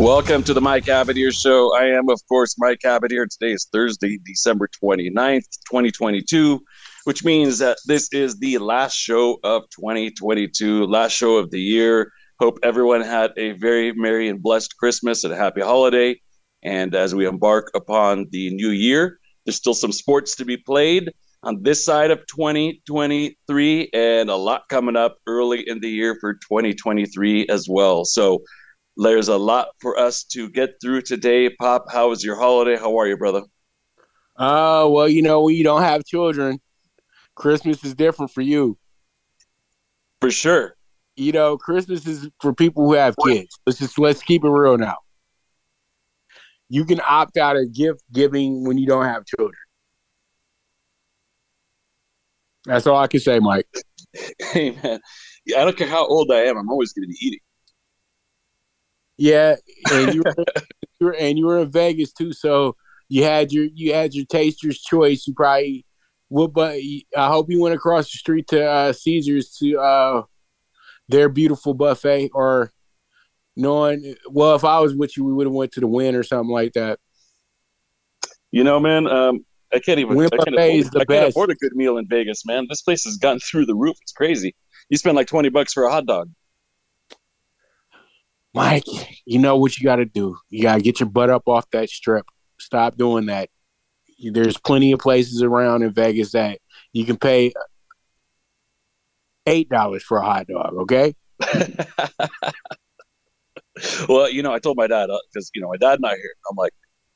Welcome to the Mike Abadir Show. I am, of course, Mike Abadir. Today is Thursday, December 29th, 2022, which means that this is the last show of 2022, last show of the year. Hope everyone had a very merry and blessed Christmas and a happy holiday. And as we embark upon the new year, there's still some sports to be played on this side of 2023 and a lot coming up early in the year for 2023 as well. So, there's a lot for us to get through today. Pop, how was your holiday? How are you, brother? Uh, well, you know, when you don't have children, Christmas is different for you. For sure. You know, Christmas is for people who have kids. Let's just let's keep it real now. You can opt out of gift giving when you don't have children. That's all I can say, Mike. hey man, I don't care how old I am. I'm always going to be eating. Yeah, and you were, you were and you were in Vegas too, so you had your you had your taster's choice. You probably would, but I hope you went across the street to uh, Caesars to uh, their beautiful buffet, or knowing well, if I was with you, we would have went to the Wynn or something like that. You know, man, um, I can't even. I, can't afford, I can't afford a good meal in Vegas, man. This place has gone through the roof. It's crazy. You spend like twenty bucks for a hot dog. Mike, you know what you got to do. You got to get your butt up off that strip. Stop doing that. There's plenty of places around in Vegas that you can pay eight dollars for a hot dog. Okay. well, you know, I told my dad because uh, you know my dad and I here. I'm like,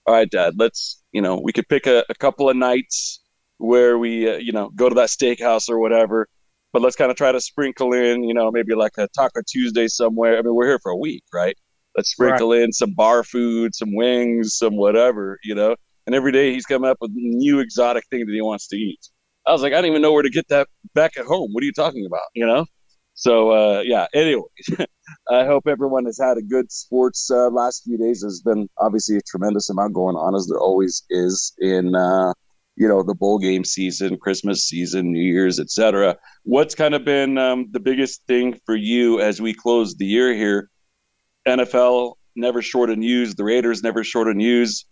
all right, dad, let's you know we could pick a, a couple of nights where we uh, you know go to that steakhouse or whatever but let's kind of try to sprinkle in, you know, maybe like a Taco Tuesday somewhere. I mean, we're here for a week, right? Let's sprinkle right. in some bar food, some wings, some whatever, you know. And every day he's coming up with a new exotic thing that he wants to eat. I was like, I don't even know where to get that back at home. What are you talking about? You know? So uh, yeah. Anyway, I hope everyone has had a good sports uh, last few days. There's been obviously a tremendous amount going on, as there always is in uh, you know the bowl game season christmas season new year's etc what's kind of been um, the biggest thing for you as we close the year here? Nfl never short of news. The raiders never short of news.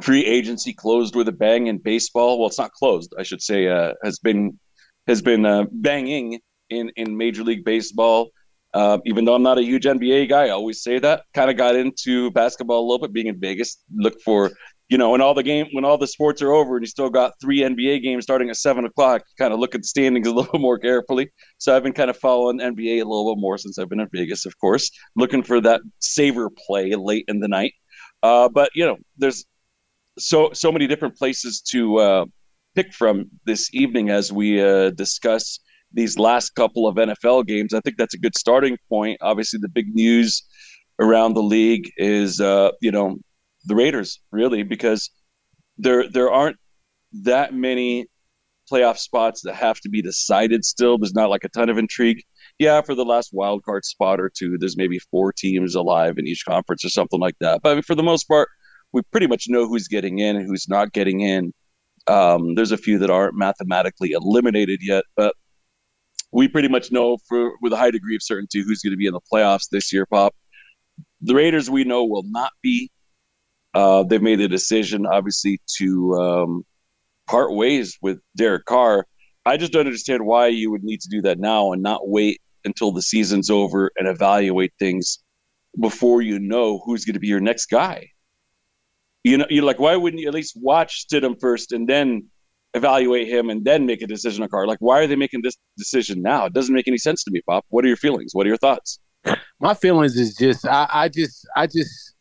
Free agency closed with a bang in baseball. Well it's not closed i should say uh, has been has been uh, banging in in major league baseball. Uh, even though I'm not a huge NBA guy, I always say that. Kind of got into basketball a little bit, being in Vegas. Look for you know, when all the game, when all the sports are over, and you still got three NBA games starting at seven o'clock, kind of look at the standings a little more carefully. So I've been kind of following NBA a little bit more since I've been in Vegas, of course, looking for that saver play late in the night. Uh, but you know, there's so so many different places to uh, pick from this evening as we uh, discuss these last couple of NFL games. I think that's a good starting point. Obviously, the big news around the league is uh, you know the Raiders, really, because there there aren't that many playoff spots that have to be decided still. There's not like a ton of intrigue. Yeah, for the last wild card spot or two, there's maybe four teams alive in each conference or something like that. But for the most part, we pretty much know who's getting in and who's not getting in. Um, there's a few that aren't mathematically eliminated yet, but we pretty much know for with a high degree of certainty who's going to be in the playoffs this year. Pop, the Raiders we know will not be uh, they've made a decision, obviously, to um, part ways with Derek Carr. I just don't understand why you would need to do that now and not wait until the season's over and evaluate things before you know who's going to be your next guy. You know, you're like, why wouldn't you at least watch Stidham first and then evaluate him and then make a decision on Carr? Like, why are they making this decision now? It doesn't make any sense to me, Pop. What are your feelings? What are your thoughts? My feelings is just, I, I just, I just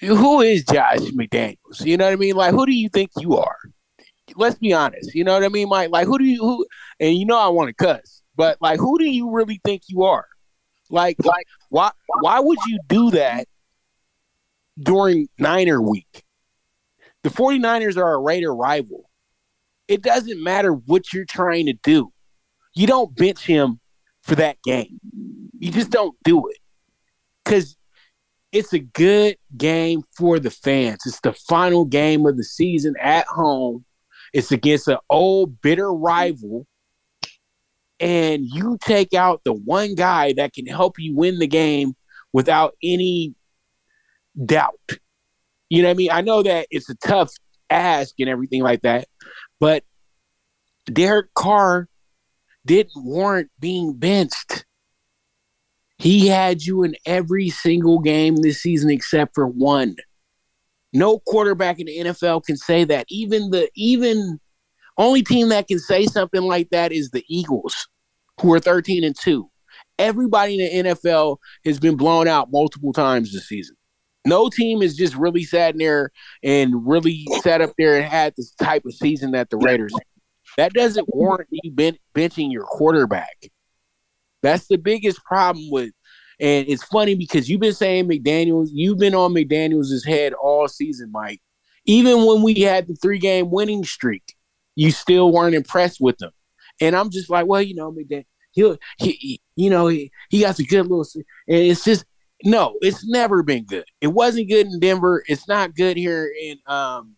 who is Josh McDaniels? You know what I mean? Like, who do you think you are? Let's be honest. You know what I mean, Mike? Like, who do you who? And you know, I want to cuss, but like, who do you really think you are? Like, like, why why would you do that during Niner week. The 49ers are a Raider rival. It doesn't matter what you're trying to do. You don't bench him for that game. You just don't do it. Because it's a good game for the fans. It's the final game of the season at home. It's against an old, bitter rival. And you take out the one guy that can help you win the game without any doubt. You know what I mean? I know that it's a tough ask and everything like that, but Derek Carr didn't warrant being benched. He had you in every single game this season except for one. No quarterback in the NFL can say that. Even the even only team that can say something like that is the Eagles, who are 13 and 2. Everybody in the NFL has been blown out multiple times this season. No team is just really sat in there and really sat up there and had this type of season that the Raiders. That doesn't warrant you benching your quarterback. That's the biggest problem with. And it's funny because you've been saying McDaniels, you've been on McDaniels' head all season, Mike. Even when we had the three game winning streak, you still weren't impressed with them. And I'm just like, well, you know, McDaniel, he'll, he, he you know, he, he got a good little, and it's just, no, it's never been good. It wasn't good in Denver. It's not good here in um,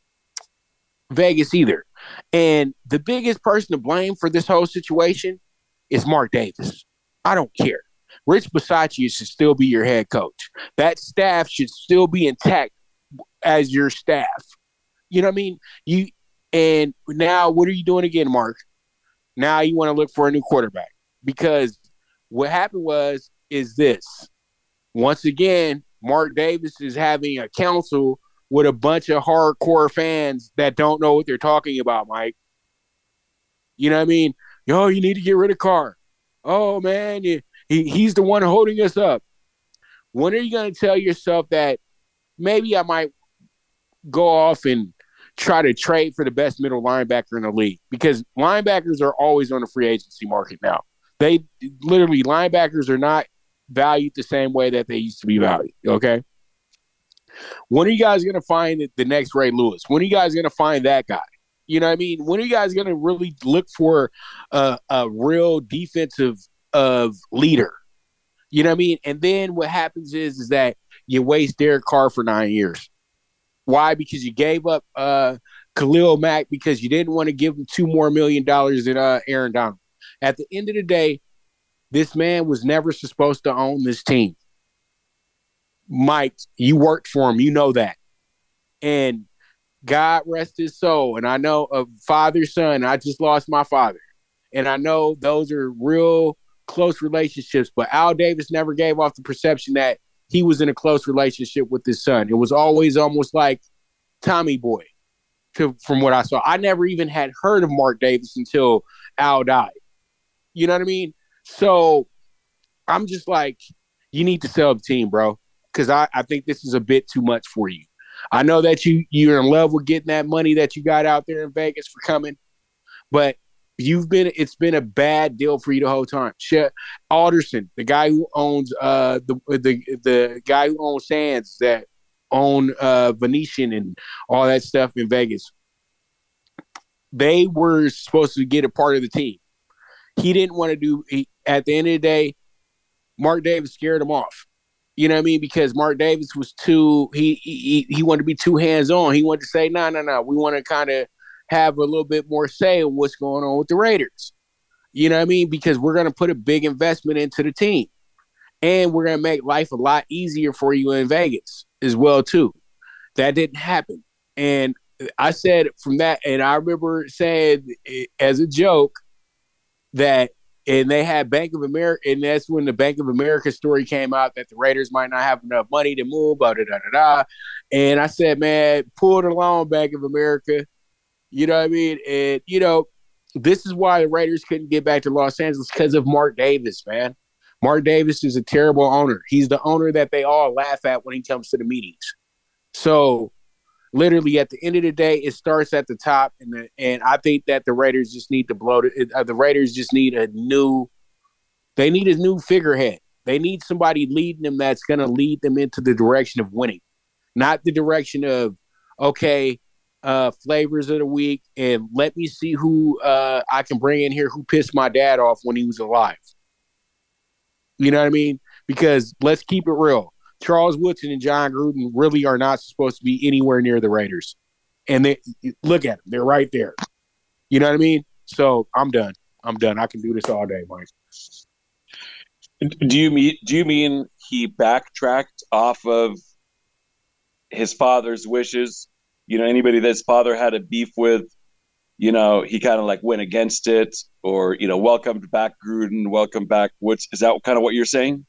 Vegas either. And the biggest person to blame for this whole situation is Mark Davis. I don't care. Rich Bisaccia should still be your head coach. That staff should still be intact as your staff. You know what I mean? You and now what are you doing again, Mark? Now you want to look for a new quarterback because what happened was is this. Once again, Mark Davis is having a council with a bunch of hardcore fans that don't know what they're talking about, Mike. You know what I mean? Yo, you need to get rid of Carr. Oh man, he, he's the one holding us up. When are you going to tell yourself that maybe I might go off and try to trade for the best middle linebacker in the league? Because linebackers are always on the free agency market now. They literally linebackers are not valued the same way that they used to be valued. Okay. When are you guys going to find the next Ray Lewis? When are you guys going to find that guy? You know what I mean? When are you guys going to really look for a, a real defensive of leader? You know what I mean? And then what happens is is that you waste Derek Carr for nine years. Why? Because you gave up uh, Khalil Mack because you didn't want to give him two more million dollars than uh, Aaron Donald. At the end of the day, this man was never supposed to own this team. Mike, you worked for him. You know that. And God rest his soul. And I know a father son. I just lost my father. And I know those are real close relationships. But Al Davis never gave off the perception that he was in a close relationship with his son. It was always almost like Tommy Boy, to, from what I saw. I never even had heard of Mark Davis until Al died. You know what I mean? So I'm just like, you need to sell the team, bro because I, I think this is a bit too much for you. I know that you you're in love with getting that money that you got out there in Vegas for coming, but you've been it's been a bad deal for you the whole time. Sheldon Adelson, the guy who owns uh the the the guy who owns Sands that own uh Venetian and all that stuff in Vegas. They were supposed to get a part of the team. He didn't want to do. He, at the end of the day, Mark Davis scared him off. You know what I mean? Because Mark Davis was too he he he wanted to be too hands on. He wanted to say, no, no, no. We want to kind of have a little bit more say in what's going on with the Raiders. You know what I mean? Because we're going to put a big investment into the team, and we're going to make life a lot easier for you in Vegas as well too. That didn't happen, and I said from that, and I remember saying eh, as a joke that and they had Bank of America, and that's when the Bank of America story came out that the Raiders might not have enough money to move, blah, da, da, da, da. And I said, man, pull it along, Bank of America. You know what I mean? And, you know, this is why the Raiders couldn't get back to Los Angeles because of Mark Davis, man. Mark Davis is a terrible owner. He's the owner that they all laugh at when he comes to the meetings. So literally at the end of the day, it starts at the top, and the, and I think that the Raiders just need to blow it. Uh, the Raiders just need a new. They need a new figurehead. They need somebody leading them that's going to lead them into the direction of winning, not the direction of okay, uh, flavors of the week, and let me see who uh, I can bring in here who pissed my dad off when he was alive. You know what I mean? Because let's keep it real. Charles Woodson and Jon Gruden really are not supposed to be anywhere near the Raiders. And they look at them, they're right there. You know what I mean? So I'm done. I'm done. I can do this all day, Mike. Do you mean do you mean he backtracked off of his father's wishes? You know, anybody that his father had a beef with, you know, he kind of like went against it, or you know, welcomed back Gruden, welcomed back Woods. Is that kind of what you're saying?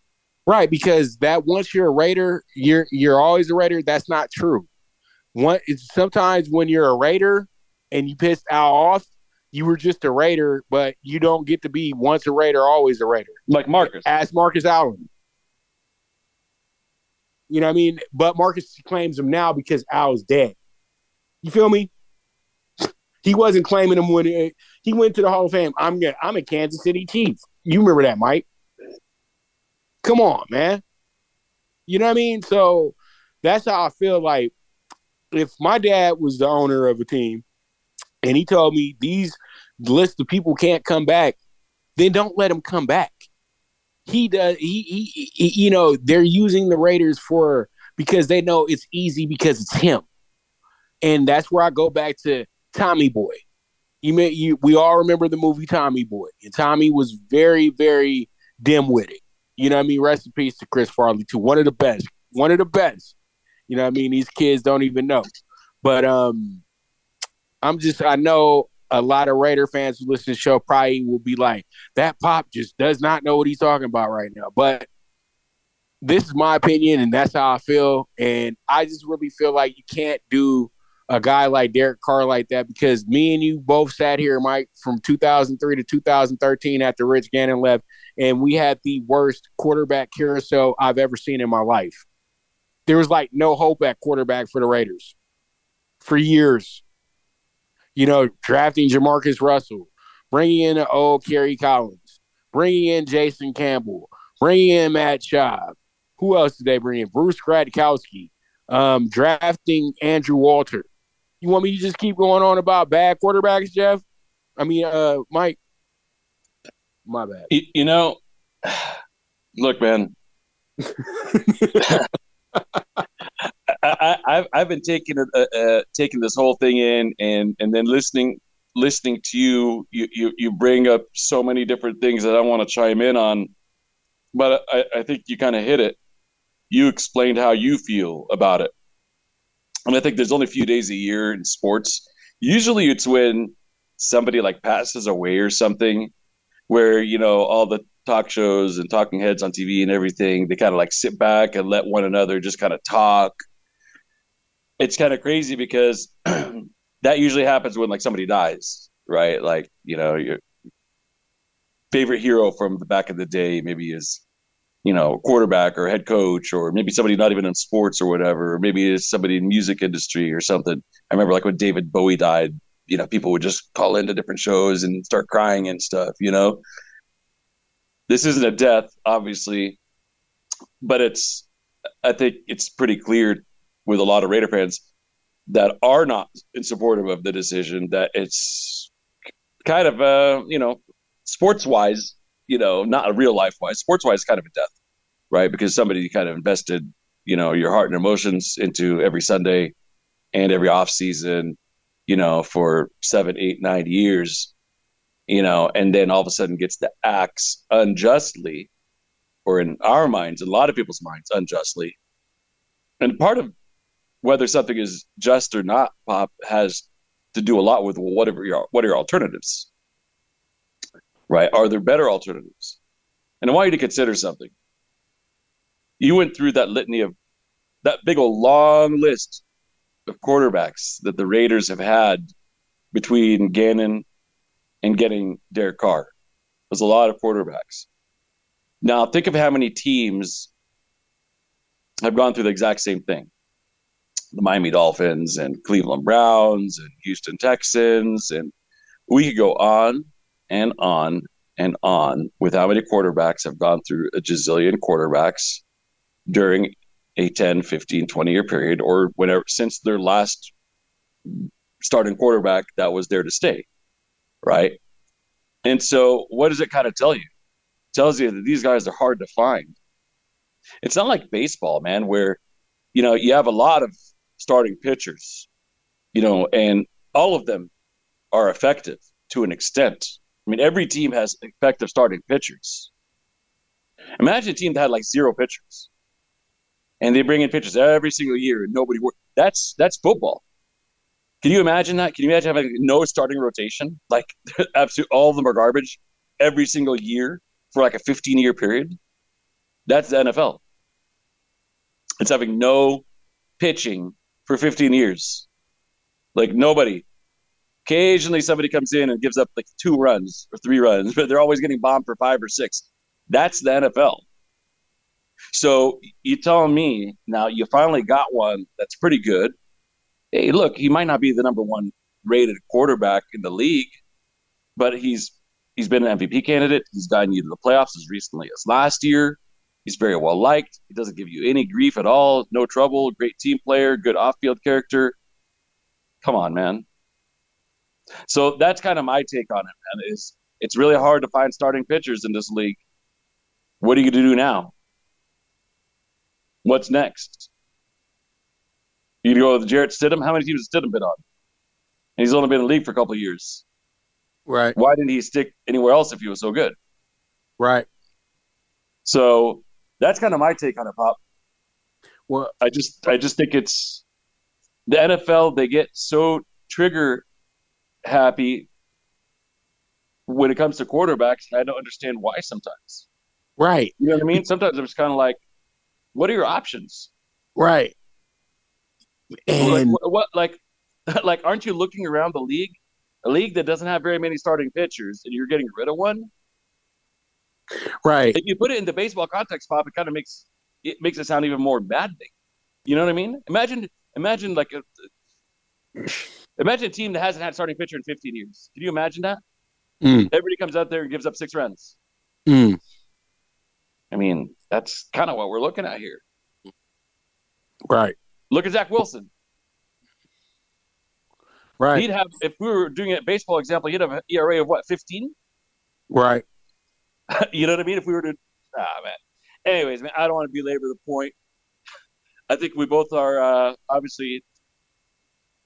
Right, because that once you're a Raider, you're you're always a Raider. That's not true. One, sometimes when you're a Raider and you pissed Al off, you were just a Raider, but you don't get to be once a Raider, always a Raider. Like Marcus. Ask Marcus Allen. You know what I mean? But Marcus claims him now because Al's dead. You feel me? He wasn't claiming him when he, he went to the Hall of Fame. I'm I'm a Kansas City Chief. You remember that, Mike? Come on, man. You know what I mean? So that's how I feel like if my dad was the owner of a team and he told me these list of people can't come back, then don't let them come back. He does. He, he, he, you know, they're using the Raiders for because they know it's easy because it's him, and that's where I go back to Tommy Boy. You may you we all remember the movie Tommy Boy, and Tommy was very, very dim-witted. You know what I mean? Rest in peace to Chris Farley, too. One of the best. One of the best. You know what I mean? These kids don't even know. But um I'm just I know a lot of Raider fans who listen to the show probably will be like, that pop just does not know what he's talking about right now. But this is my opinion, and that's how I feel. And I just really feel like you can't do a guy like Derek Carr like that because me and you both sat here, Mike, from 2003 to 2013 after Rich Gannon left, and we had the worst quarterback carousel I've ever seen in my life. There was like no hope at quarterback for the Raiders for years you know, drafting Jamarcus Russell, bringing in old Kerry Collins, bringing in Jason Campbell, bringing in Matt Schaub. Who else did they bring in? Bruce Gradkowski, um, drafting Andrew Walter. You want me to just keep going on about bad quarterbacks, Jeff? I mean, uh, Mike. My bad. You, you know, look, man. I, have I've been taking uh, uh, taking this whole thing in and and then listening listening to you, you you you bring up so many different things that I want to chime in on, but I, I think you kind of hit it. You explained how you feel about it, and I think there's only a few days a year in sports. Usually, it's when somebody like passes away or something, where you know all the talk shows and talking heads on TV and everything, they kind of like sit back and let one another just kind of talk it's kind of crazy because that usually happens when like somebody dies, right? Like, you know, your favorite hero from the back of the day maybe is, you know, quarterback or head coach, or maybe somebody not even in sports or whatever, or maybe it's somebody in music industry or something. I remember like when David Bowie died, you know, people would just call into different shows and start crying and stuff, you know. This isn't a death, obviously, but it's I think it's pretty clear with a lot of Raider fans that are not in supportive of the decision that it's kind of uh you know sports wise you know not a real life wise sports wise kind of a death right? Because somebody kind of invested you know your heart and emotions into every sunday and every off season you know for seven eight nine years you know and then all of a sudden gets the axe unjustly or in our minds a lot of people's minds unjustly. And part of whether something is just or not, Pop, has to do a lot with well, whatever your what are your alternatives, right? Are there better alternatives? And I want you to consider something. You went through that litany of that big old long list of quarterbacks that the Raiders have had between Gannon and getting Derek Carr. There's a lot of quarterbacks. Now think of how many teams have gone through the exact same thing the Miami Dolphins and Cleveland Browns and Houston Texans. And we could go on and on and on with how many quarterbacks have gone through a gazillion quarterbacks during a 10, 15, 20 year period or whenever since their last starting quarterback that was there to stay. Right. And so what does it kind of tell you? It tells you that these guys are hard to find. It's not like baseball, man, where you know you have a lot of starting pitchers, you know, and all of them are effective to an extent. I mean, every team has effective starting pitchers. Imagine a team that had like zero pitchers, and they bring in pitchers every single year, and nobody works. That's that's football. Can you imagine that? Can you imagine having no starting rotation? Like, absolutely all of them are garbage every single year for like a 15 year period. That's the NFL. It's having no pitching for 15 years. Like nobody. Occasionally somebody comes in and gives up like two runs or three runs, but they're always getting bombed for five or six. That's the NFL. So you tell me now you finally got one that's pretty good. Hey, look, he might not be the number one rated quarterback in the league, but he's he's been an MVP candidate. He's gotten you to the playoffs as recently as last year. He's very well liked. He doesn't give you any grief at all. No trouble. Great team player. Good off-field character. Come on, man. So that's kind of my take on it, man. Is it's really hard to find starting pitchers in this league. What are you going to do now? What's next? You go with Jarrett Stidham? How many teams has Stidham been on? And he's only been in the league for a couple of years. Right. Why didn't he stick anywhere else if he was so good? Right. So that's kind of my take on it, Pop. Well, I just I just think it's the NFL. They get so trigger happy when it comes to quarterbacks, and I don't understand why sometimes. right. You know what I mean? Sometimes I'm just kind of like, what are your options? Right. Like, And what, what like like aren't you looking around the league? A league that doesn't have very many starting pitchers, and you're getting rid of one. right. If you put it into baseball context, Pop, it kind of makes it makes it sound even more maddening. You know what I mean? Imagine imagine like a imagine a team that hasn't had a starting pitcher in 15 years. Can you imagine that? Mm. Everybody comes out there and gives up six runs. Mm. I mean, that's kind of what we're looking at here. Right. Look at Zach Wilson. Right. He'd have if we were doing a baseball example, he'd have an ERA of what, 15? Right. you know what I mean? If we were to ah man. Anyways, man, I don't want to belabor the point. I think we both are uh, obviously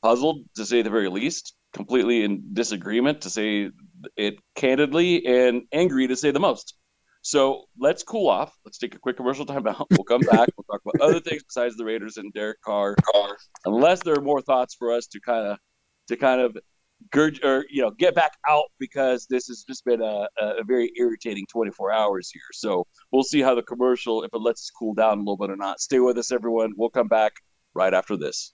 puzzled to say the very least, completely in disagreement to say it candidly, and angry to say the most. So let's cool off. Let's take a quick commercial time out. We'll come back. We'll talk about other things besides the Raiders and Derek Carr. Carr. Unless there are more thoughts for us to kind of to kind of or you know get back out because this has just been a, a very irritating 24 hours here. So we'll see how the commercial if it lets us cool down a little bit or not. Stay with us, everyone. We'll come back right after this.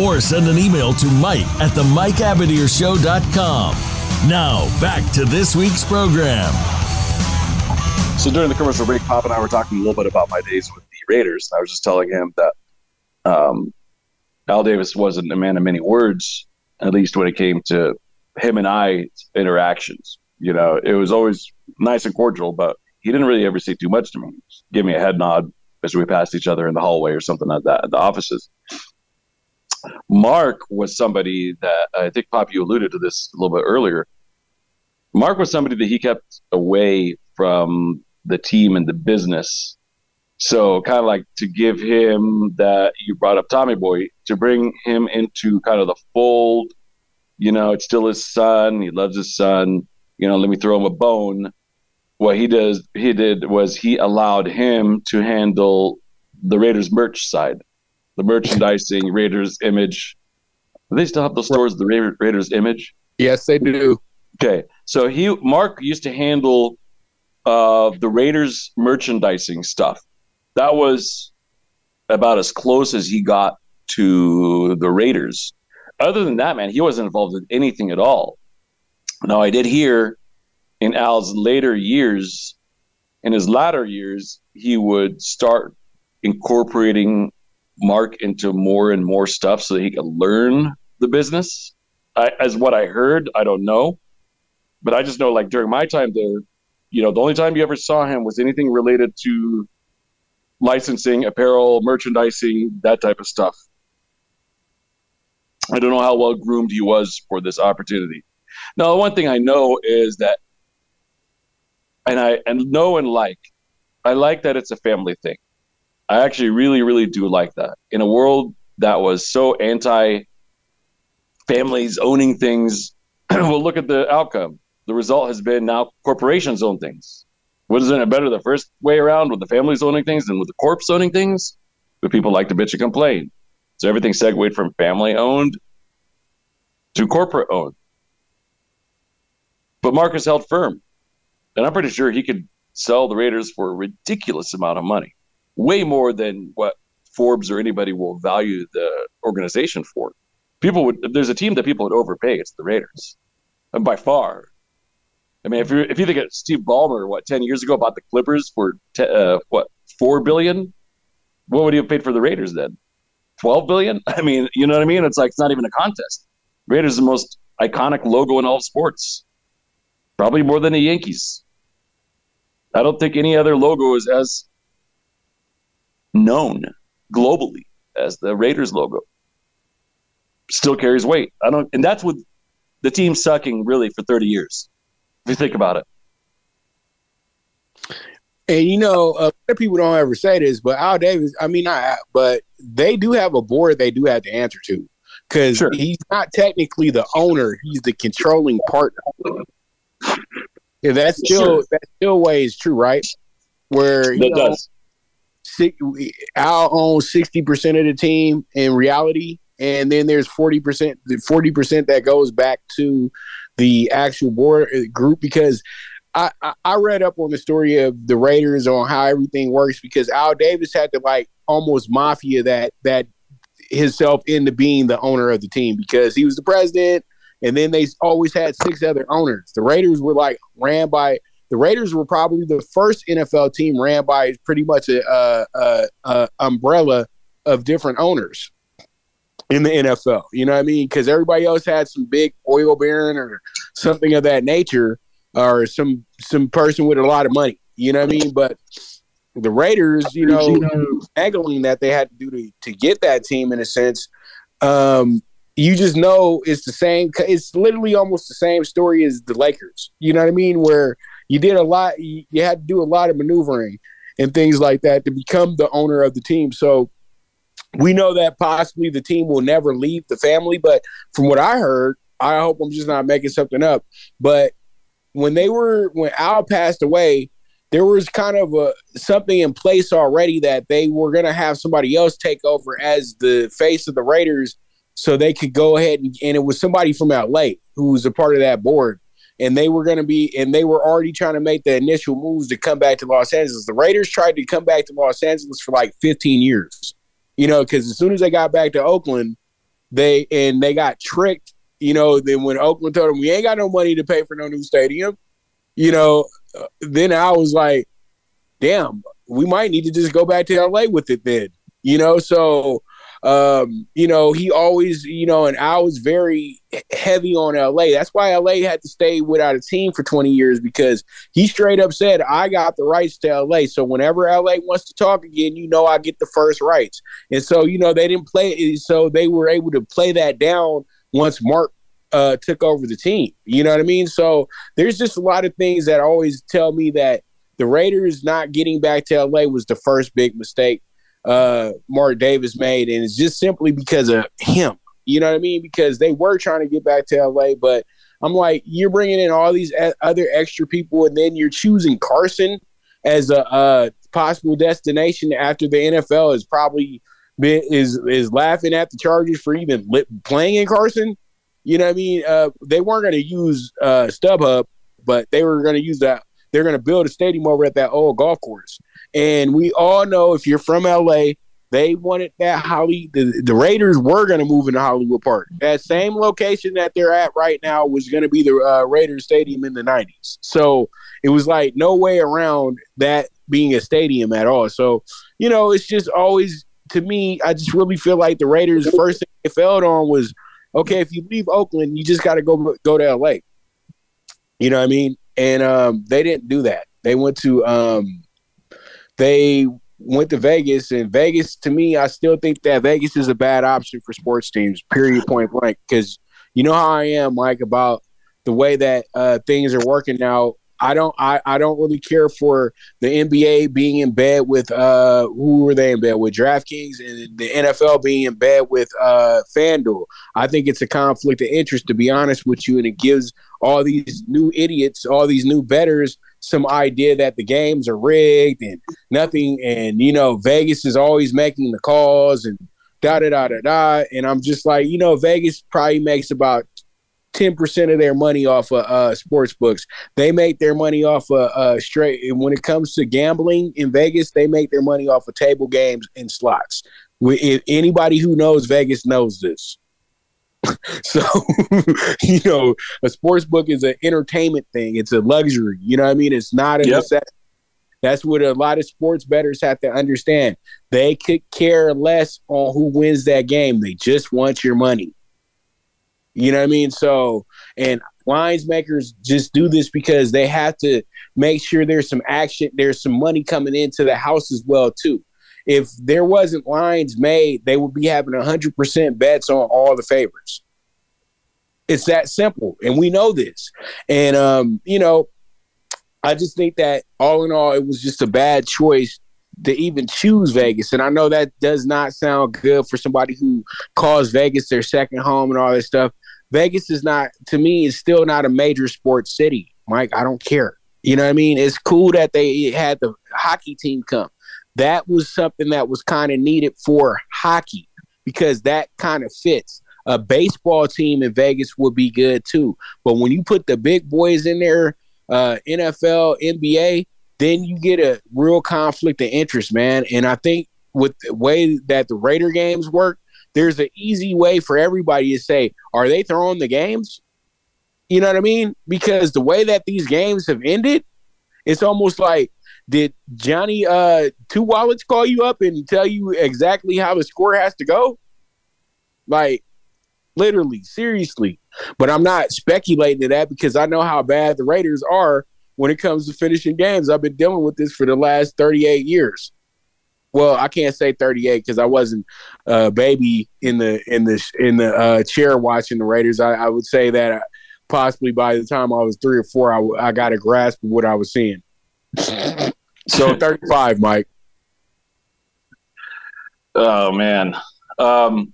Or send an email to Mike at the MikeAbadirshow.com. Now, back to this week's program. So during the commercial break, Pop and I were talking a little bit about my days with the Raiders. I was just telling him that um, Al Davis wasn't a man of many words, at least when it came to him and I interactions. You know, it was always nice and cordial, but he didn't really ever say too much to me. Give me a head nod as we passed each other in the hallway or something like that at the offices. Mark was somebody that I think Pop you alluded to this a little bit earlier. Mark was somebody that he kept away from the team and the business. So kind of like to give him that you brought up Tommy Boy to bring him into kind of the fold. You know, it's still his son. He loves his son. You know, let me throw him a bone. What he does, he did was he allowed him to handle the Raiders merch side, the merchandising, Raiders image. Do they still have the stores, the Ra- Raiders image? Yes, they do. Okay, so he Mark used to handle uh, the Raiders merchandising stuff. That was about as close as he got to the Raiders. Other than that, man, he wasn't involved in anything at all. Now, I did hear in Al's later years, in his latter years, he would start incorporating Mark into more and more stuff so that he could learn the business. I, as what I heard, I don't know, but I just know like during my time there, you know, the only time you ever saw him was anything related to licensing, apparel, merchandising, that type of stuff. I don't know how well groomed he was for this opportunity. Now, the one thing I know is that, and I and know and like, I like that it's a family thing. I actually really, really do like that. In a world that was so anti families owning things, well, look at the outcome. The result has been now corporations own things. Wasn't it better the first way around with the families owning things than with the corps owning things? But people like to bitch and complain. So everything segued from family owned to corporate owned. But Marcus held firm. And I'm pretty sure he could sell the Raiders for a ridiculous amount of money, way more than what Forbes or anybody will value the organization for. People would, if there's a team that people would overpay, it's the Raiders. And by far. I mean, if you if you think of Steve Ballmer, what ten years ago bought the Clippers for te- uh, what four billion, what would he have paid for the Raiders then? Twelve billion? I mean, you know what I mean? It's like it's not even a contest. Raiders is the most iconic logo in all sports, probably more than the Yankees. I don't think any other logo is as known globally as the Raiders logo. Still carries weight. I don't, and that's with the team sucking really for thirty years. If you think about it. And you know, uh, people don't ever say this, but Al Davis, I mean, I, but they do have a board they do have to answer to because Sure. he's not technically the owner; he's the controlling partner. Yeah, that's still Sure. that still way is true, right? Where That know, does. Al owns sixty percent of the team in reality, and then there's forty percent, the forty percent that goes back to the actual board uh, group because. I, I- I read up on the story of the Raiders on how everything works because Al Davis had to like almost mafia that that himself into being the owner of the team because he was the president and then they always had six other owners. The Raiders were like ran by the Raiders were probably the first NFL team ran by pretty much a, a, a, a umbrella of different owners in the NFL. You know what I mean? Because everybody else had some big oil baron or something of that nature, or some some person with a lot of money. You know what I mean? But the Raiders, you know, haggling that they had to do to, to get that team in a sense. Um, you just know it's the same. It's literally almost the same story as the Lakers. You know what I mean? Where you did a lot. You, you had to do a lot of maneuvering and things like that to become the owner of the team. So we know that possibly the team will never leave the family. But from what I heard, I hope I'm just not making something up. But when they were when Al passed away, there was kind of a something in place already that they were going to have somebody else take over as the face of the Raiders, so they could go ahead and, and it was somebody from LA who was a part of that board, and they were going to be and they were already trying to make the initial moves to come back to Los Angeles. The Raiders tried to come back to Los Angeles for like 15 years, you know, because as soon as they got back to Oakland, they and they got tricked. You know, then when Oakland told them we ain't got no money to pay for no new stadium, you know, uh, then I was like, damn, we might need to just go back to LA with it then, you know? So, um, you know, he always, you know, and I was very heavy on LA. That's why LA had to stay without a team for 20 years because he straight up said, I got the rights to LA. So whenever LA wants to talk again, you know, I get the first rights. And so, you know, they didn't play, so they were able to play that down once Mark uh, took over the team. You know what I mean? So there's just a lot of things that always tell me that the Raiders not getting back to LA was the first big mistake uh, Mark Davis made, and it's just simply because of him. You know what I mean? Because they were trying to get back to LA, but I'm like, you're bringing in all these other extra people, and then you're choosing Carson as a, possible destination after the NFL is probably been, is is laughing at the Chargers for even playing in Carson. You know what I mean? Uh, they weren't going to use uh, StubHub, but they were going to use that. They're going to build a stadium over at that old golf course. And we all know if you're from LA, they wanted that Holly. The, the Raiders were going to move into Hollywood Park. That same location that they're at right now was going to be the uh, Raiders Stadium in the '90s. So it was like no way around that being a stadium at all. So you know, it's just always to me. I just really feel like the Raiders' first thing they failed on was okay, if you leave Oakland, you just got to go go to LA. You know what I mean? And um, they didn't do that. They went to um, they went to Vegas, and Vegas to me, I still think that Vegas is a bad option for sports teams. Period, point blank. Because you know how I am, Mike, about the way that uh, things are working now I don't I, I don't really care for the NBA being in bed with uh who were they in bed with DraftKings and the NFL being in bed with uh FanDuel. I think it's a conflict of interest to be honest with you and it gives all these new idiots, all these new betters some idea that the games are rigged and nothing and you know Vegas is always making the calls and da da da da da and I'm just like, you know, Vegas probably makes about 10% of their money off of uh, sports books. They make their money off of uh, straight. And when it comes to gambling in Vegas, they make their money off of table games and slots. If anybody who knows Vegas knows this. so, you know, a sports book is an entertainment thing. It's a luxury. You know what I mean? It's not a yep. necessity. That's what a lot of sports bettors have to understand. They could care less on who wins that game. They just want your money. You know what I mean? So, and lines makers just do this because they have to make sure there's some action, there's some money coming into the house as well too. If there wasn't lines made, they would be having 100% bets on all the favorites. It's that simple, and we know this. And um, you know, I just think that all in all, it was just a bad choice to even choose Vegas. And I know that does not sound good for somebody who calls Vegas their second home and all this stuff. Vegas is not to me is still not a major sports city, Mike. I don't care. You know what I mean? It's cool that they had the hockey team come. That was something that was kind of needed for hockey because that kind of fits. A baseball team in Vegas would be good too. But when you put the big boys in there, uh, NFL, NBA, then you get a real conflict of interest, man. And I think with the way that the Raider games work, there's an easy way for everybody to say, are they throwing the games? You know what I mean? Because the way that these games have ended, it's almost like did Johnny uh two wallets call you up and tell you exactly how the score has to go? Like literally, seriously. But I'm not speculating to that because I know how bad the Raiders are when it comes to finishing games. I've been dealing with this for the last 38 years well, I can't say 38 because I wasn't a baby in the in the in the uh, chair watching the Raiders. I, I would say that possibly by the time I was three or four, I, I got a grasp of what I was seeing. So 35, Mike. Oh man. Um,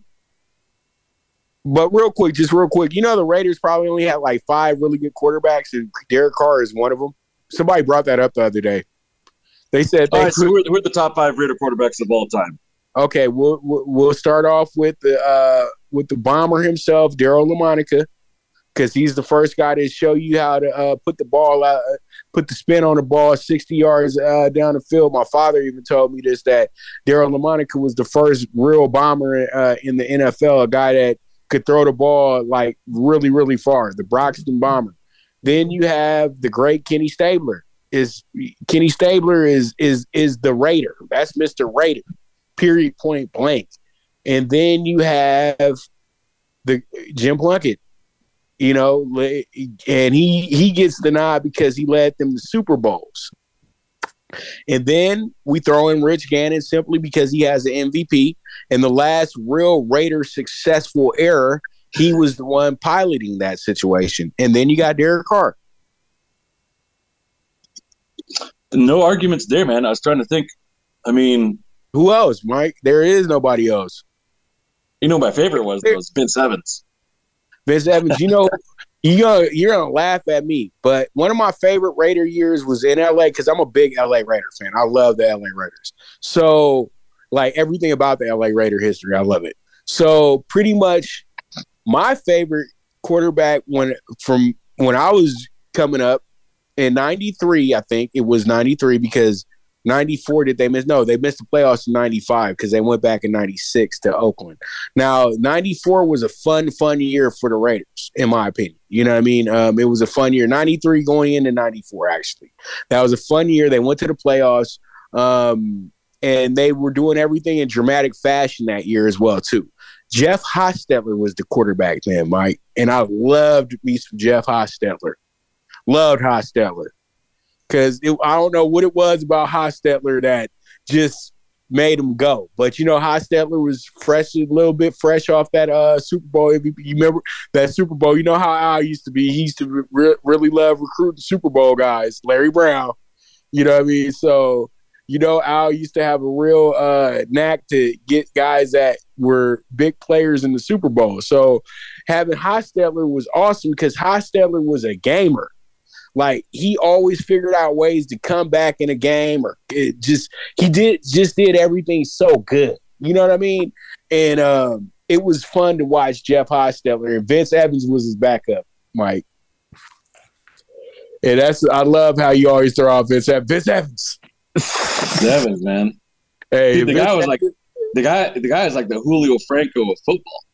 but real quick, just real quick, you know the Raiders probably only had like five really good quarterbacks, and Derek Carr is one of them. Somebody brought that up the other day. They said they all right, so who are, who are the top five Raider quarterbacks of all time? Okay, we'll we'll start off with the uh, with the bomber himself, Daryle Lamonica, because he's the first guy to show you how to uh, put the ball out, put the spin on the ball sixty yards uh, down the field. My father even told me this that Daryle Lamonica was the first real bomber uh, in the NFL, a guy that could throw the ball like really really far, the Broxton Bomber. Then you have the great Kenny Stabler. Is Kenny Stabler is is is the Raider? That's Mister Raider period point blank. And then you have the Jim Plunkett, you know, and he he gets the nod because he led them to Super Bowls. And then we throw in Rich Gannon simply because he has an MVP. And the last real Raider successful error, he was the one piloting that situation. And then you got Derek Carr. No arguments there, man. I was trying to think. I mean, who else, Mike? There is nobody else. You know, my favorite was was Vince Evans. Vince Evans. You know, you gonna you're gonna laugh at me, but one of my favorite Raider years was in LA because I'm a big LA Raider fan. I love the LA Raiders. So, like everything about the LA Raider history, I love it. So, pretty much, my favorite quarterback when from when I was coming up in '93, I think it was '93 because 94 did they miss? No, they missed the playoffs in 95 because they went back in 96 to Oakland. Now, 94 was a fun, fun year for the Raiders, in my opinion. You know what I mean? Um, it was a fun year. 93 going into 94, actually. That was a fun year. They went to the playoffs. Um, and they were doing everything in dramatic fashion that year as well, too. Jeff Hostetler was the quarterback then, Mike. And I loved me some Jeff Hostetler. Loved Hostetler because I don't know what it was about Hostetler that just made him go. But you know, Hostetler was fresh, a little bit fresh off that uh, Super Bowl. You remember that Super Bowl? You know how Al used to be. He used to re- really love recruiting Super Bowl guys. Larry Brown. You know what I mean? So you know, Al used to have a real uh, knack to get guys that were big players in the Super Bowl. So having Hostetler was awesome because Hostetler was a gamer. Like he always figured out ways to come back in a game, or it just he did just did everything so good. You know what I mean? And um, it was fun to watch Jeff Hostetler and Vince Evans was his backup, Mike. And that's I love how you always throw off Vince Evans. Vince Evans. Evans, man. Hey, Dude, the Vince guy was Evans. like the guy. The guy is like the Julio Franco of football.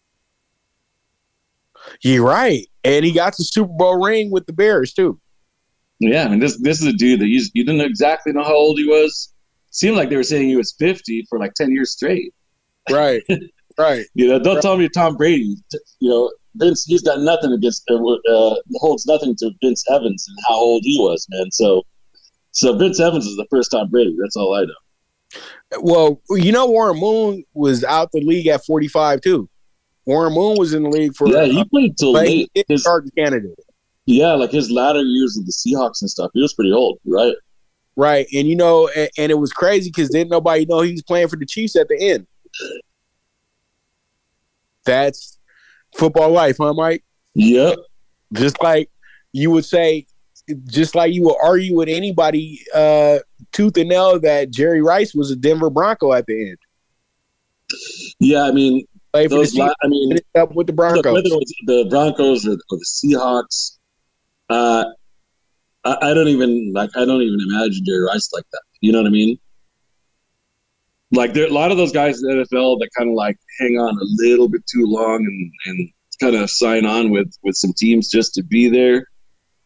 You're right, and he got the Super Bowl ring with the Bears too. Yeah, I mean this this is a dude that you you didn't exactly know how old he was. Seemed like they were saying he was fifty for like ten years straight. Right, right. you know, don't right. tell me Tom Brady. You know, Vince he's got nothing against uh, uh, holds nothing to Vince Evans and how old he was, man. So, so Vince Evans is the first Tom Brady. That's all I know. Well, you know, Warren Moon was out the league at forty five too. Warren Moon was in the league for yeah, he played till late. His candidate. Yeah, like his latter years of the Seahawks and stuff, he was pretty old, right? Right, and you know, and, and it was crazy because didn't nobody know he was playing for the Chiefs at the end. That's football life, huh, Mike? Yep. Just like you would say, just like you would argue with anybody uh, tooth and nail that Jerry Rice was a Denver Bronco at the end. Yeah, I mean, those, I mean, up with the Broncos, whether it was the Broncos or, or the Seahawks, uh, I, I, don't even like. I don't even imagine Jerry Rice like that. You know what I mean? Like there, a lot of those guys in the NFL that kind of like hang on a little bit too long and and kind of sign on with with some teams just to be there.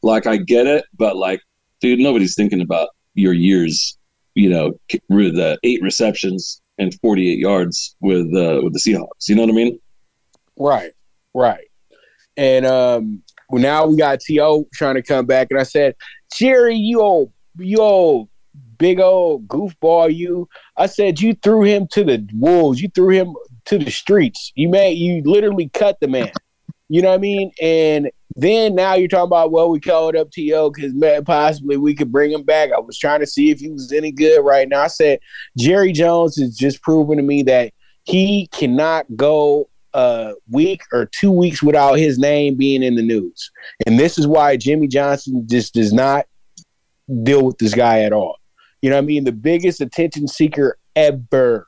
Like I get it, but like, dude, nobody's thinking about your years. You know, with the eight receptions and 48 yards with uh, with the Seahawks. You know what I mean? Right, right. And um, well, now we got T.O. trying to come back, and I said, Jerry, you old, you old big old goofball, you. I said you threw him to the wolves. You threw him to the streets. You made you literally cut the man. You know what I mean? And Then now you're talking about well, we called up T.O. because possibly we could bring him back. I was trying to see if he was any good right now. I said Jerry Jones is just proving to me that he cannot go a week or two weeks without his name being in the news, and this is why Jimmy Johnson just does not deal with this guy at all. You know what I mean? The biggest attention seeker ever,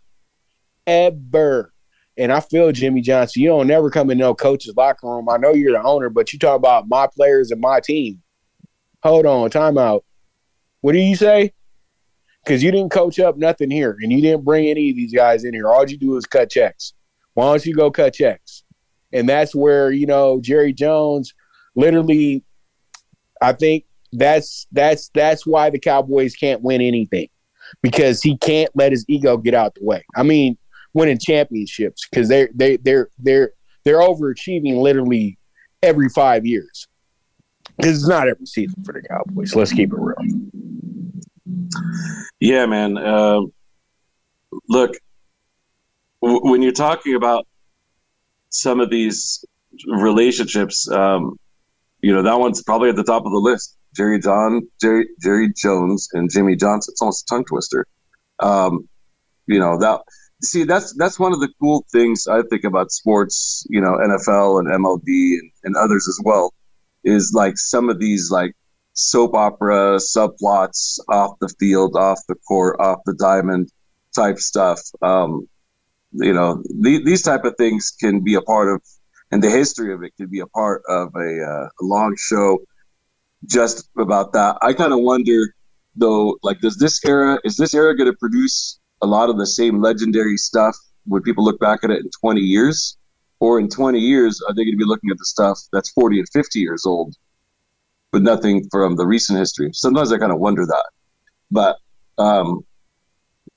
ever. And I feel Jimmy Johnson. You don't never come in no coach's locker room. I know you're the owner, but you talk about my players and my team. Hold on, timeout. What do you say? Because you didn't coach up nothing here, and you didn't bring any of these guys in here. All you do is cut checks. Why don't you go cut checks? And that's where you know Jerry Jones, literally, I think that's that's that's why the Cowboys can't win anything because he can't let his ego get out the way. I mean, winning championships because they're they they're they're they're overachieving literally every five years. Because it's not every season for the Cowboys. Let's keep it real. Yeah, man. Uh, look, when you're talking about some of these relationships, um, you know that one's probably at the top of the list. Jerry John, Jerry Jerry Jones, and Jimmy Johnson. It's almost a tongue twister. Um, you know that see that's that's one of the cool things I think about sports, you know, NFL and MLB and, and others as well, is like some of these like soap opera subplots off the field, off the court, off the diamond type stuff. Um, you know, the, these type of things can be a part of, and the history of it can be a part of a, uh, a long show just about that. I kind of wonder though, like, does this era is this era going to produce a lot of the same legendary stuff when people look back at it in 20 years? Or in 20 years, are they going to be looking at the stuff that's 40 and 50 years old, but nothing from the recent history? Sometimes I kind of wonder that. But, um,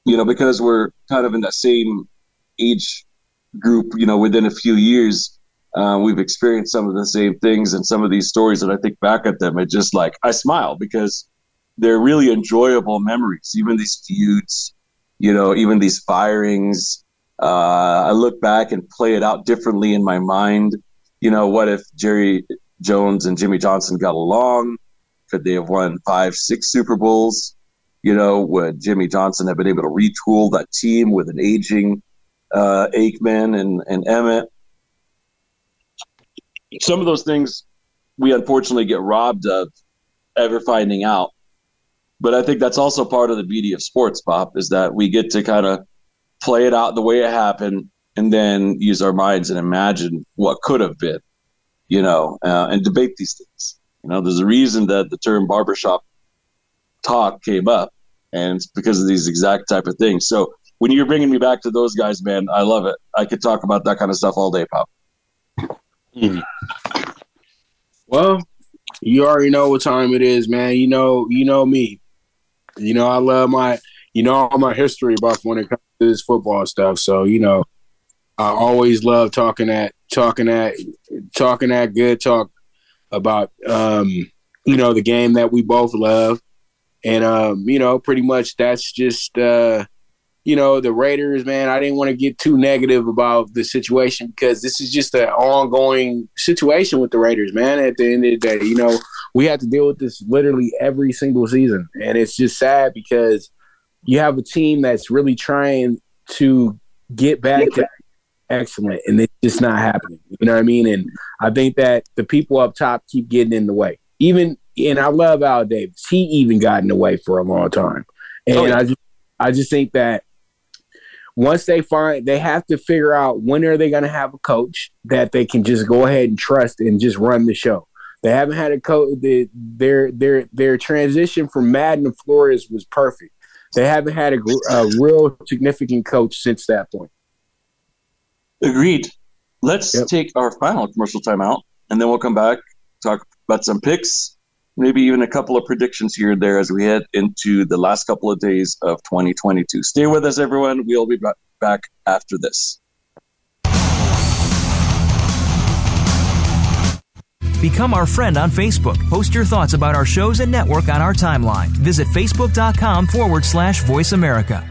you know, because we're kind of in that same age group, you know, within a few years, uh, we've experienced some of the same things and some of these stories that I think back at them, it just like I smile because they're really enjoyable memories. Even these feuds, you know, even these firings. Uh, I look back and play it out differently in my mind. You know, what if Jerry Jones and Jimmy Johnson got along? Could they have won five, six Super Bowls? You know, would Jimmy Johnson have been able to retool that team with an aging uh, Aikman and, and Emmitt? Some of those things we unfortunately get robbed of ever finding out. But I think that's also part of the beauty of sports, Pop, is that we get to kind of play it out the way it happened and then use our minds and imagine what could have been, you know, uh, and debate these things. You know, there's a reason that the term barbershop talk came up, and it's because of these exact type of things. So when you're bringing me back to those guys, man, I love it. I could talk about that kind of stuff all day, Pop. Mm. Well, you already know what time it is, man. You know, you know me. You know, I love my, you know, all my history buff when it comes to this football stuff. So, you know, I always love talking at, talking at, talking that good talk about, um, you know, the game that we both love. And, um, you know, pretty much that's just, uh, you know, the Raiders, man, I didn't want to get too negative about the situation because this is just an ongoing situation with the Raiders, man. At the end of the day, you know, we have to deal with this literally every single season. And it's just sad because you have a team that's really trying to get back to excellent and it's just not happening. You know what I mean? And I think that the people up top keep getting in the way. Even and I love Al Davis. He even got in the way for a long time. Oh, and oh, yeah. I just I just think that once they find they have to figure out when are they going to have a coach that they can just go ahead and trust and just run the show. They haven't had a coach. Their their their transition from Madden to Flores was perfect. They haven't had a, a real significant coach since that point. Agreed. Let's yep. take our final commercial timeout, and then we'll come back talk about some picks maybe even a couple of predictions here and there as we head into the last couple of days of 2022. Stay with us, everyone. We'll be back after this. Become our friend on Facebook. Post your thoughts about our shows and network on our timeline. Visit facebook.com forward slash voice America.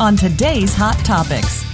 on today's hot topics.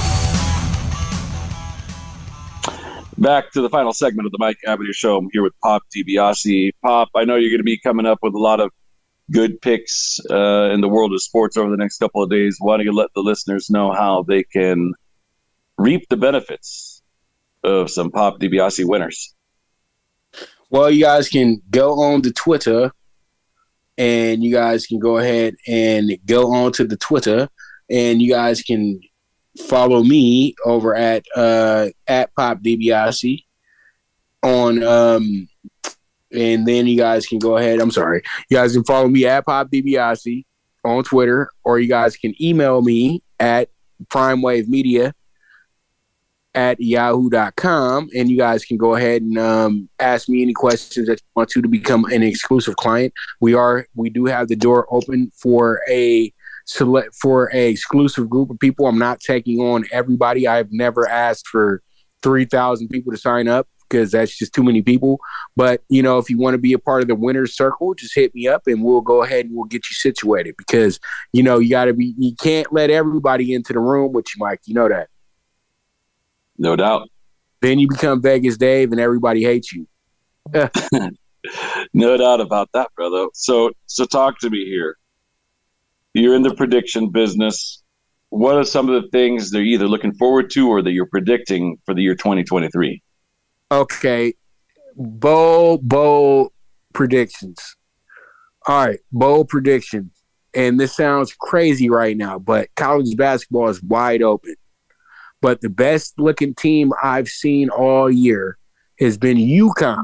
Back to the final segment of the Mike Abadir Show. I'm here with Pop DiBiase. Pop, I know you're going to be coming up with a lot of good picks uh, in the world of sports over the next couple of days. Why don't you let the listeners know how they can reap the benefits of some Pop DiBiase winners? Well, you guys can go on to Twitter and you guys can go ahead and go on to the Twitter and you guys can follow me over at uh, at Pop DiBiase on um, and then you guys can go ahead. I'm sorry. You guys can follow me at Pop DiBiase on Twitter, or you guys can email me at Prime Wave Media at yahoo.com and you guys can go ahead and um, ask me any questions that you want to to become an exclusive client we are we do have the door open for a select for a exclusive group of people i'm not taking on everybody i've never asked for 3000 people to sign up because that's just too many people. But you know, if you want to be a part of the winner's circle, just hit me up and we'll go ahead and we'll get you situated because you know you got to be you can't let everybody into the room with you, Mike. You know that. No doubt. Then you become Vegas Dave and everybody hates you. no doubt about that, brother. So so talk to me here. You're in the prediction business. What are some of the things they're either looking forward to or that you're predicting for the year 2023? Okay, bold, bold predictions. All right, bold prediction. And this sounds crazy right now, but college basketball is wide open. But the best looking team I've seen all year has been UConn.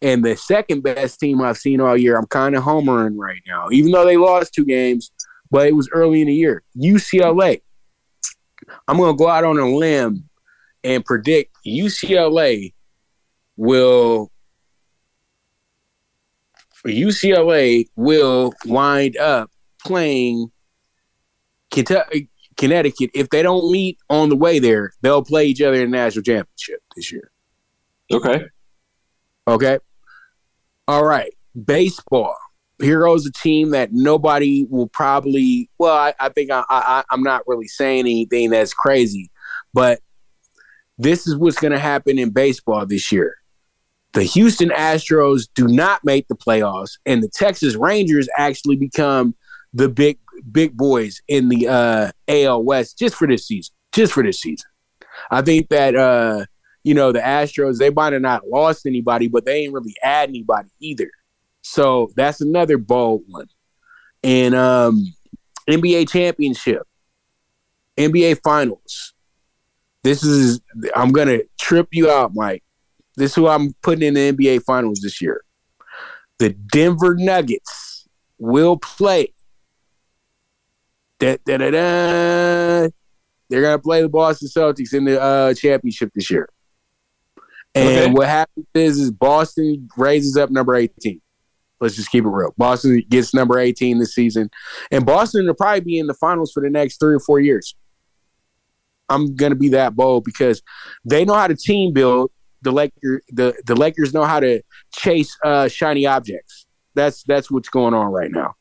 And the second best team I've seen all year, I'm kind of homering right now, even though they lost two games, but it was early in the year. UCLA. I'm going to go out on a limb and predict UCLA will UCLA will wind up playing Kentucky, Connecticut. If they don't meet on the way there, they'll play each other in the national championship this year. Okay. Okay. All right. Baseball. Here goes a team that nobody will probably. Well, I, I think I, I, I'm not really saying anything that's crazy, but this is what's going to happen in baseball this year. The Houston Astros do not make the playoffs, and the Texas Rangers actually become the big big boys in the uh, AL West just for this season. Just for this season, I think that uh, you know, the Astros, they might have not lost anybody, but they ain't really add anybody either. So that's another bold one. And um NBA championship, NBA finals. This is I'm gonna trip you out, Mike. This is who I'm putting in the NBA finals this year. The Denver Nuggets will play. Da, da, da, da. They're gonna play the Boston Celtics in the uh, championship this year. And Okay. what happens is, is Boston raises up number 18. Let's just keep it real. Boston gets number 18 this season. And Boston will probably be in the finals for the next three or four years. I'm gonna be that bold because they know how to team build. The Lakers, the, the Lakers know how to chase uh, shiny objects. That's that's what's going on right now.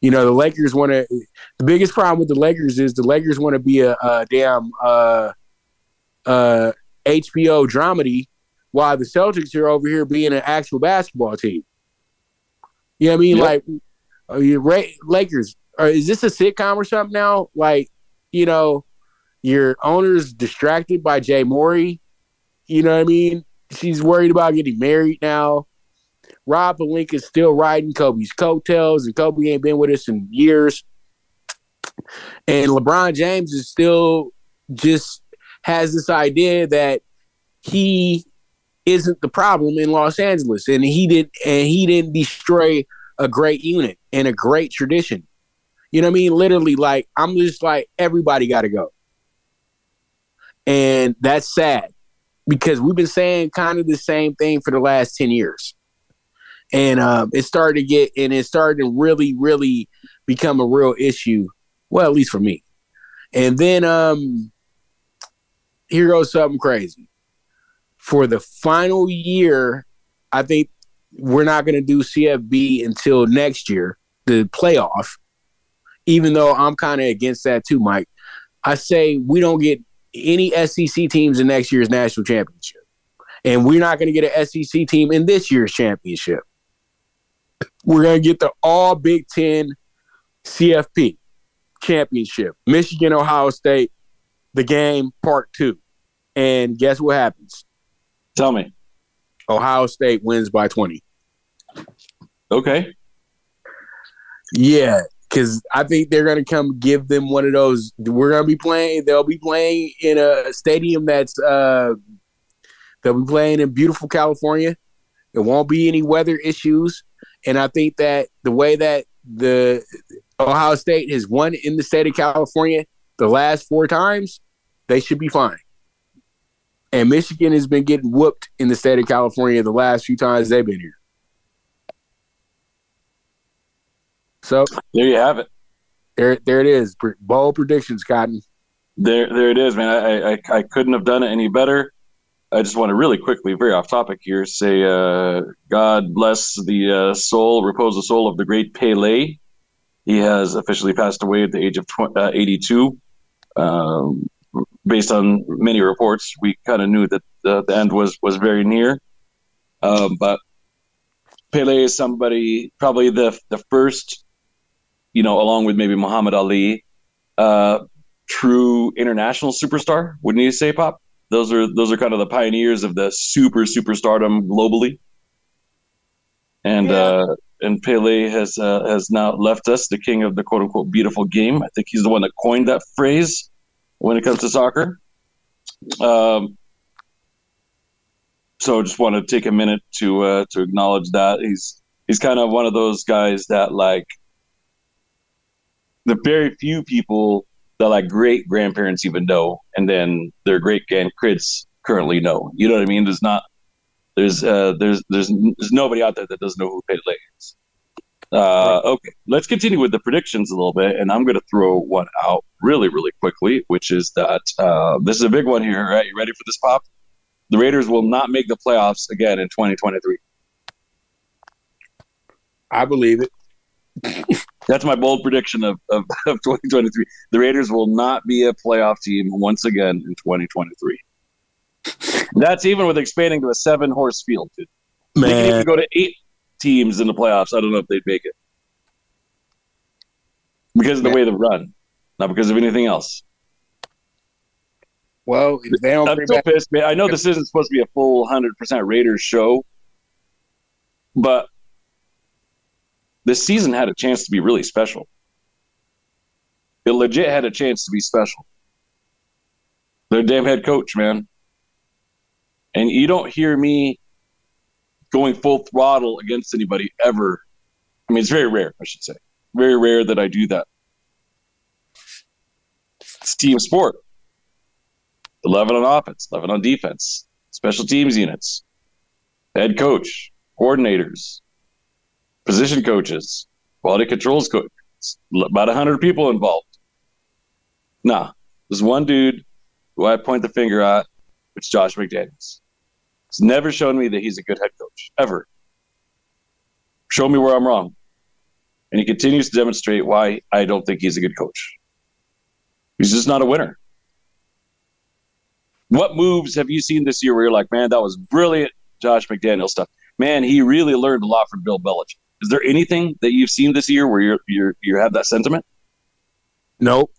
You know, the Lakers want to. The biggest problem with the Lakers is the Lakers want to be a, a damn uh, uh, HBO dramedy, while the Celtics are over here being an actual basketball team. You know what I mean? Yep. Like, are you Ra- Lakers? Or is this a sitcom or something now? Like, you know, your owner's distracted by Jay Mohr. You know what I mean? She's worried about getting married now. Rob Pelinka is still riding Kobe's coattails, and Kobe ain't been with us in years. And LeBron James is still just has this idea that he isn't the problem in Los Angeles, and he did, and he didn't destroy a great unit and a great tradition. You know what I mean? Literally, like I'm just like everybody got to go, and that's sad because we've been saying kind of the same thing for the last ten years, and um, it started to get and it started to really, really become a real issue. Well, at least for me. And then um, here goes something crazy. For the final year, I think we're not going to do CFP until next year, the playoff. Even though I'm kind of against that too, Mike. I say we don't get any SEC teams in next year's national championship. And we're not going to get an SEC team in this year's championship. We're going to get the all Big Ten CFP championship. Michigan, Ohio State, the game part two. And guess what happens? Tell me. Ohio State wins by 20. Okay. Yeah, because I think they're going to come give them one of those. We're going to be playing, they'll be playing in a stadium that's, uh, they'll be playing in beautiful California. There won't be any weather issues. And I think that the way that the Ohio State has won in the state of California the last four times, they should be fine. And Michigan has been getting whooped in the state of California the last few times they've been here. So there you have it. There, there it is. Bold predictions, Cotton. There, there it is, man. I, I, I couldn't have done it any better. I just want to really quickly, very off topic here, say, uh, God bless the uh, soul, repose the soul of the great Pele. He has officially passed away at the age of tw- uh, 82. Um, based on many reports, we kind of knew that the, the end was was very near. Um, but Pele is somebody, probably the the first, you know, along with maybe Muhammad Ali, uh, true international superstar. Wouldn't you say, Pop? Those are those are kind of the pioneers of the super superstardom globally. And uh, and Pele has uh, has now left us, the king of the quote unquote beautiful game. I think he's the one that coined that phrase when it comes to soccer. Um, so just want to take a minute to uh, to acknowledge that he's he's kind of one of those guys that like the very few people that like great grandparents even know, and then their great grandkids currently know. You know what I mean? There's not there's uh, there's there's there's nobody out there that doesn't know who Pele is. Uh, okay, let's continue with the predictions a little bit, and I'm going to throw one out really, really quickly, which is that uh, this is a big one here. Right, you ready for this, Pop? The Raiders will not make the playoffs again in 2023. I believe it. That's my bold prediction of, of, of 2023. The Raiders will not be a playoff team once again in 2023. That's even with expanding to a seven horse field. Dude. They can even go to eight teams in the playoffs. I don't know if they'd make it because of the way they run, not because of anything else. Well, if they don't I'm so back, pissed, man. I know this isn't supposed to be a full hundred percent Raiders show, but this season had a chance to be really special. It legit had a chance to be special. Their damn head coach, man. And you don't hear me going full throttle against anybody ever. I mean, it's very rare, I should say. Very rare that I do that. It's team sport. 11 on offense, 11 on defense, special teams units, head coach, coordinators, position coaches, quality controls coach, about 100 people involved. Nah, there's one dude who I point the finger at, it's Josh McDaniels. Never shown me that he's a good head coach, ever. Show me where I'm wrong. And he continues to demonstrate why I don't think he's a good coach. He's just not a winner. What moves have you seen this year where you're like, man, that was brilliant, Josh McDaniel stuff? Man, he really learned a lot from Bill Belichick. Is there anything that you've seen this year where you're you're you have that sentiment? Nope.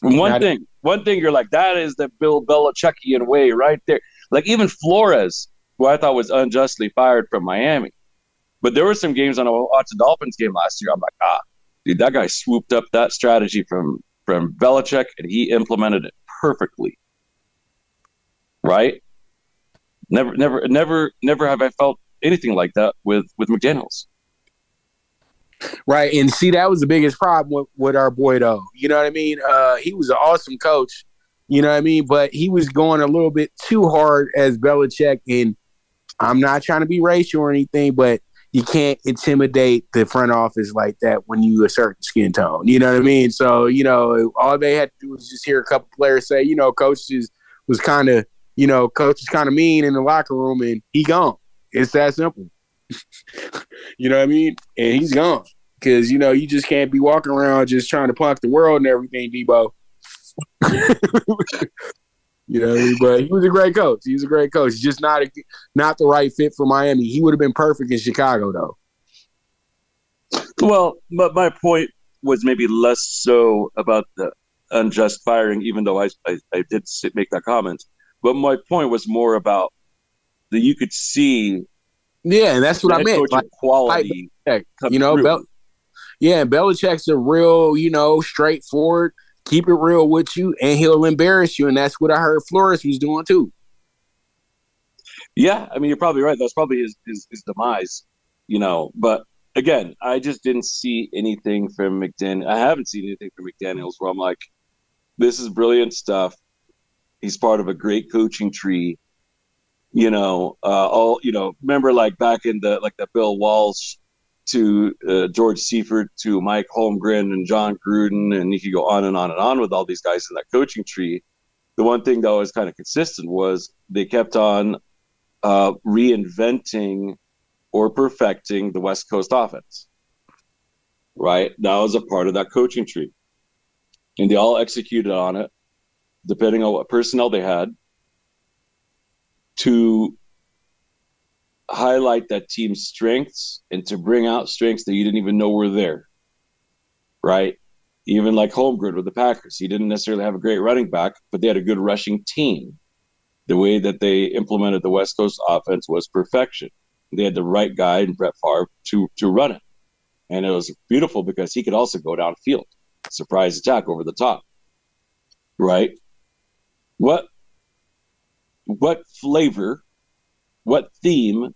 One Not- thing, one thing, you're like, that is the Bill Belichickian way right there. Like even Flores, who I thought was unjustly fired from Miami, but there were some games on I watched the Dolphins game last year. I'm like, ah, dude, that guy swooped up that strategy from from Belichick and he implemented it perfectly. Right? Never, never, never, never have I felt anything like that with with McDaniels. Right. And see, that was the biggest problem with, with our boy, though. You know what I mean? Uh, he was an awesome coach. You know what I mean? But he was going a little bit too hard as Belichick. And I'm not trying to be racial or anything, but you can't intimidate the front office like that when you a certain skin tone. You know what I mean? So, you know, all they had to do was just hear a couple players say, you know, coach is, was kind of, you know, coach is kind of mean in the locker room and he gone. It's that simple. you know what I mean? And he's gone because you know you just can't be walking around just trying to punk the world and everything, Debo. you know, what I mean? but he was a great coach. He was a great coach. Just not a, not the right fit for Miami. He would have been perfect in Chicago, though. Well, but my point was maybe less so about the unjust firing, even though I, I, I did make that comment. But my point was more about that you could see Yeah, and that's what I meant. Like, quality. Come you know. Bel- yeah, Belichick's a real, you know, straightforward, keep it real with you, and he'll embarrass you. And that's what I heard Flores was doing too. Yeah, I mean, you're probably right. That's probably his, his, his demise, you know. But again, I just didn't see anything from McDaniel. I haven't seen anything from McDaniels where I'm like, this is brilliant stuff. He's part of a great coaching tree. You know, uh, all you know. Remember, like back in the like the Bill Walsh to uh, George Seifert to Mike Holmgren and Jon Gruden, and you could go on and on and on with all these guys in that coaching tree. The one thing that was kind of consistent was they kept on uh, reinventing or perfecting the West Coast offense. Right? That was a part of that coaching tree. And they all executed on it, depending on what personnel they had, to highlight that team's strengths and to bring out strengths that you didn't even know were there. Right? Even like Holmgren with the Packers, he didn't necessarily have a great running back, but they had a good rushing team the way that they implemented the West Coast offense was perfection. They had the right guy in Brett Favre to to run it, and it was beautiful because he could also go downfield, surprise attack over the top. Right? What what flavor, what theme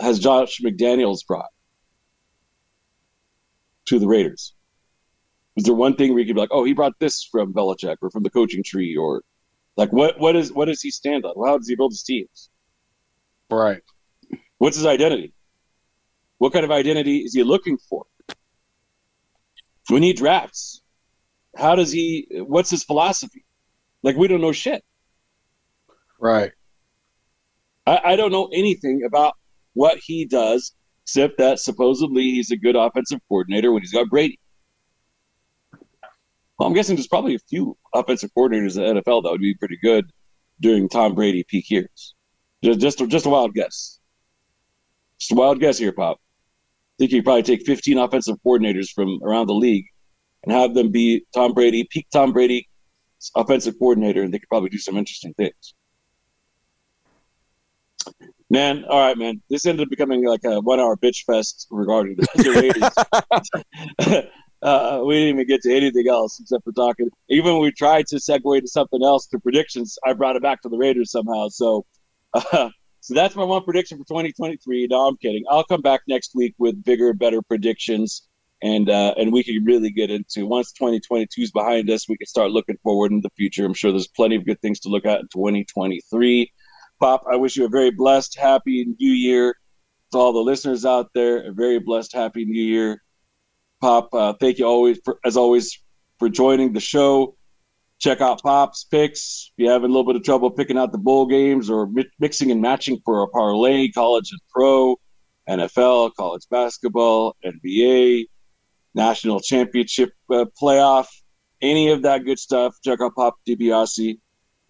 has Josh McDaniels brought to the Raiders? Is there one thing where you could be like, oh, he brought this from Belichick or from the coaching tree or like what what is what does he stand on? How does he build his teams? Right. What's his identity? What kind of identity is he looking for? When he drafts, how does he? What's his philosophy? Like we don't know shit. Right. I, I don't know anything about what he does except that supposedly he's a good offensive coordinator when he's got Brady. Well, I'm guessing there's probably a few offensive coordinators in the NFL that would be pretty good during Tom Brady peak years. Just just, just a wild guess. Just a wild guess here, Pop. I think you could probably take 15 offensive coordinators from around the league and have them be Tom Brady, peak Tom Brady offensive coordinator, and they could probably do some interesting things. Man, all right, man. This ended up becoming like a one-hour bitch fest regarding the Raiders. uh, we didn't even get to anything else except for talking. Even when we tried to segue to something else to predictions, I brought it back to the Raiders somehow. So, uh, so that's my one prediction for 2023. No, I'm kidding. I'll come back next week with bigger, better predictions, and uh, and we can really get into once 2022 is behind us, we can start looking forward in the future. I'm sure there's plenty of good things to look at in 2023. Pop, I wish you a very blessed, happy New Year to all the listeners out there. A very blessed, happy New Year. Pop, uh, thank you always for, as always for joining the show. Check out Pop's picks. If you're having a little bit of trouble picking out the bowl games or mi- mixing and matching for a parlay, college and pro, NFL, college basketball, NBA, national championship uh, playoff, any of that good stuff, check out Pop DiBiase.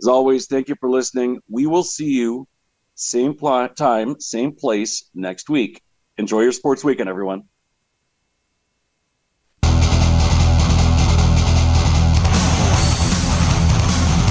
As always, thank you for listening. We will see you same pl- time, same place next week. Enjoy your sports weekend, everyone.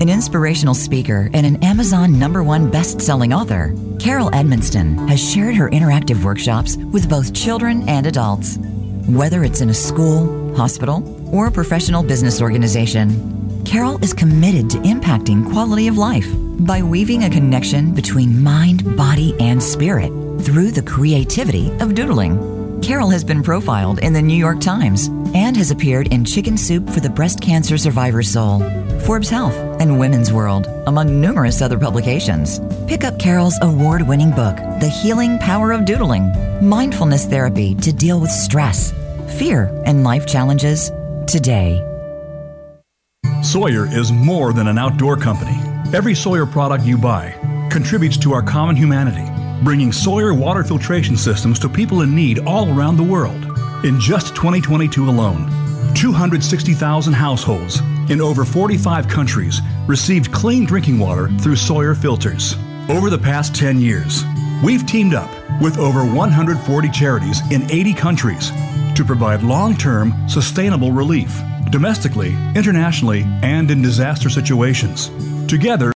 An inspirational speaker and an Amazon number one best selling author, Carol Edmonston has shared her interactive workshops with both children and adults. Whether it's in a school, hospital, or a professional business organization, Carol is committed to impacting quality of life by weaving a connection between mind, body, and spirit through the creativity of doodling. Carol has been profiled in the New York Times and has appeared in Chicken Soup for the Breast Cancer Survivor's Soul, Forbes Health, and Women's World, among numerous other publications. Pick up Carol's award winning book, The Healing Power of Doodling Mindfulness Therapy to Deal with Stress, Fear, and Life Challenges today. Sawyer is more than an outdoor company. Every Sawyer product you buy contributes to our common humanity bringing Sawyer water filtration systems to people in need all around the world. In just 2022 alone, 260,000 households in over 45 countries received clean drinking water through Sawyer filters. Over the past 10 years, we've teamed up with over 140 charities in 80 countries to provide long term, sustainable relief, domestically, internationally, and in disaster situations. Together,